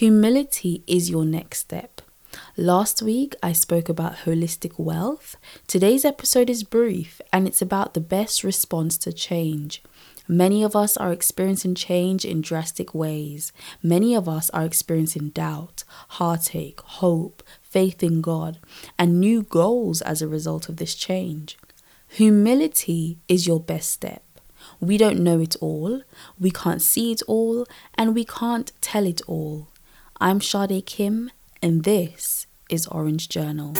Humility is your next step. Last week, I spoke about holistic wealth. Today's episode is brief and it's about the best response to change. Many of us are experiencing change in drastic ways. Many of us are experiencing doubt, heartache, hope, faith in God, and new goals as a result of this change. Humility is your best step. We don't know it all, we can't see it all, and we can't tell it all. I'm Sade Kim, and this is Orange Journal.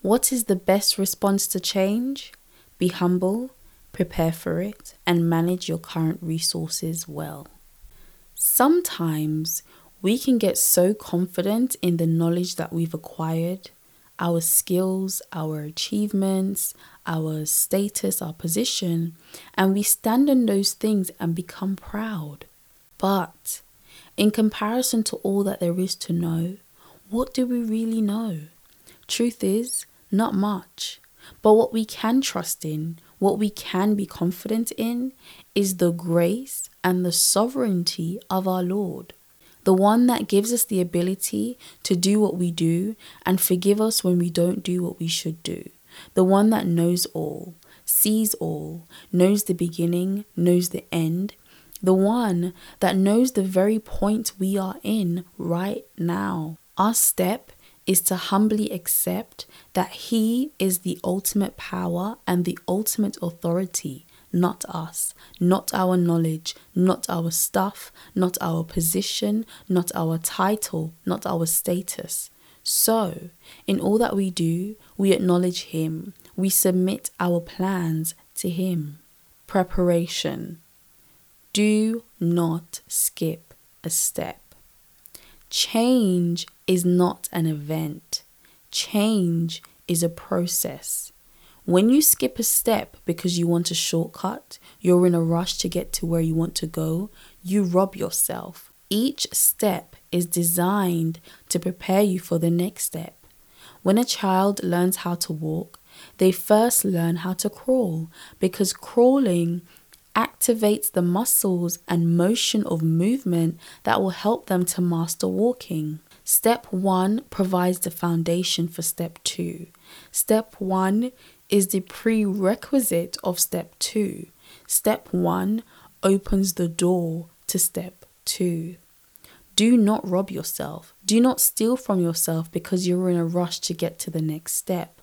What is the best response to change? Be humble, prepare for it, and manage your current resources well. Sometimes we can get so confident in the knowledge that we've acquired, our skills, our achievements, our status, our position, and we stand on those things and become proud. But in comparison to all that there is to know, what do we really know? Truth is, not much. But what we can trust in, what we can be confident in, is the grace and the sovereignty of our Lord. The one that gives us the ability to do what we do and forgive us when we don't do what we should do. The one that knows all, sees all, knows the beginning, knows the end. The one that knows the very point we are in right now. Our step is to humbly accept that He is the ultimate power and the ultimate authority, not us, not our knowledge, not our stuff, not our position, not our title, not our status. So, in all that we do, we acknowledge Him, we submit our plans to Him. Preparation. Do not skip a step. Change is not an event, change is a process. When you skip a step because you want a shortcut, you're in a rush to get to where you want to go, you rob yourself. Each step is designed to prepare you for the next step. When a child learns how to walk, they first learn how to crawl because crawling activates the muscles and motion of movement that will help them to master walking. Step one provides the foundation for step two. Step one is the prerequisite of step two. Step one opens the door to step two. Do not rob yourself. Do not steal from yourself because you're in a rush to get to the next step.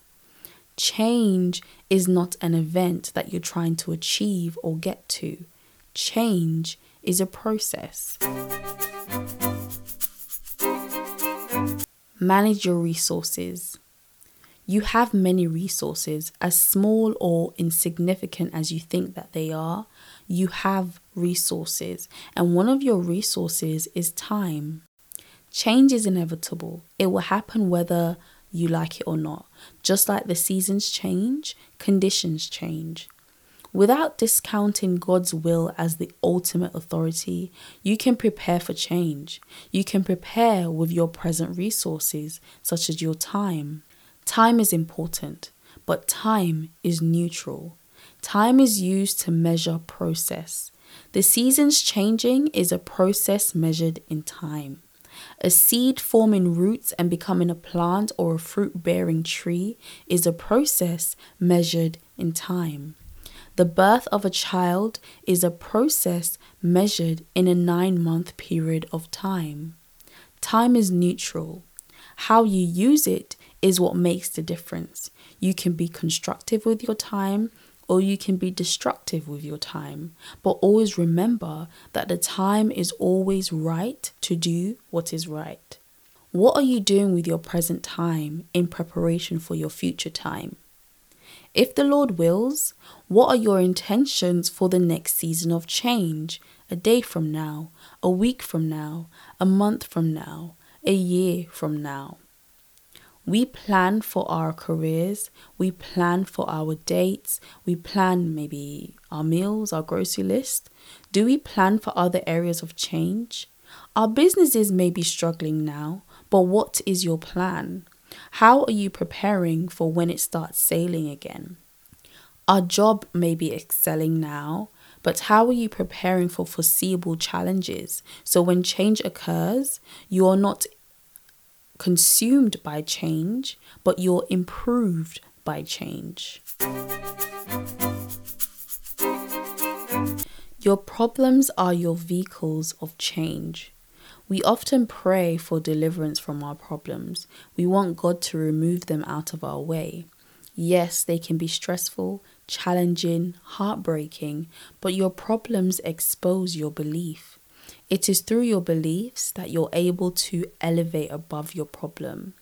Change is not an event that you're trying to achieve or get to. Change is a process. Manage your resources. You have many resources, as small or insignificant as you think that they are. You have resources, and one of your resources is time. Change is inevitable, it will happen whether you like it or not. Just like the seasons change, conditions change. Without discounting God's will as the ultimate authority, you can prepare for change. You can prepare with your present resources, such as your time. Time is important, but time is neutral. Time is used to measure process. The seasons changing is a process measured in time. A seed forming roots and becoming a plant or a fruit bearing tree is a process measured in time. The birth of a child is a process measured in a nine month period of time. Time is neutral. How you use it is what makes the difference. You can be constructive with your time or you can be destructive with your time. But always remember that the time is always right to do what is right. What are you doing with your present time in preparation for your future time? If the Lord wills, what are your intentions for the next season of change? A day from now, a week from now, a month from now, a year from now. We plan for our careers, we plan for our dates, we plan maybe our meals, our grocery list. Do we plan for other areas of change? Our businesses may be struggling now, but what is your plan? How are you preparing for when it starts sailing again? Our job may be excelling now, but how are you preparing for foreseeable challenges so when change occurs, you are not consumed by change, but you're improved by change? Your problems are your vehicles of change. We often pray for deliverance from our problems. We want God to remove them out of our way. Yes, they can be stressful, challenging, heartbreaking, but your problems expose your belief. It is through your beliefs that you're able to elevate above your problem.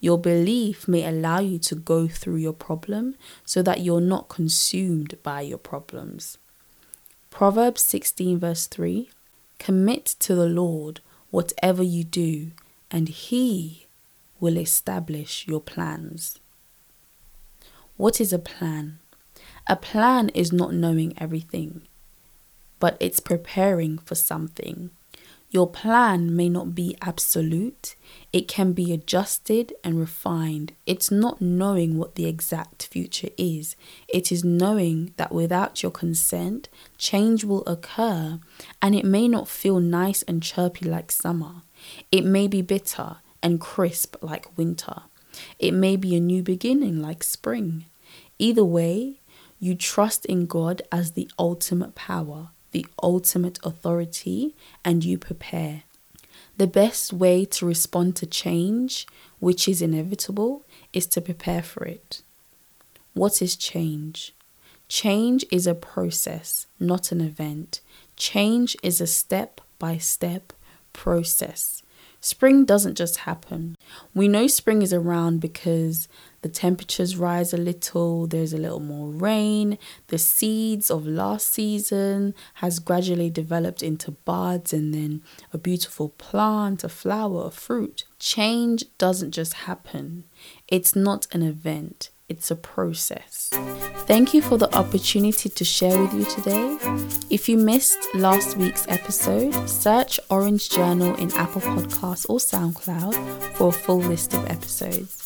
Your belief may allow you to go through your problem so that you're not consumed by your problems. Proverbs 16, verse 3 Commit to the Lord whatever you do, and He will establish your plans. What is a plan? A plan is not knowing everything, but it's preparing for something. Your plan may not be absolute, it can be adjusted and refined. It's not knowing what the exact future is, it is knowing that without your consent, change will occur and it may not feel nice and chirpy like summer. It may be bitter and crisp like winter. It may be a new beginning like spring. Either way, you trust in God as the ultimate power the ultimate authority and you prepare. The best way to respond to change, which is inevitable, is to prepare for it. What is change? Change is a process, not an event. Change is a step by step process. Spring doesn't just happen. We know spring is around because the temperatures rise a little, there's a little more rain, the seeds of last season has gradually developed into buds and then a beautiful plant, a flower, a fruit. Change doesn't just happen. It's not an event. It's a process. Thank you for the opportunity to share with you today. If you missed last week's episode, search Orange Journal in Apple Podcasts or SoundCloud for a full list of episodes.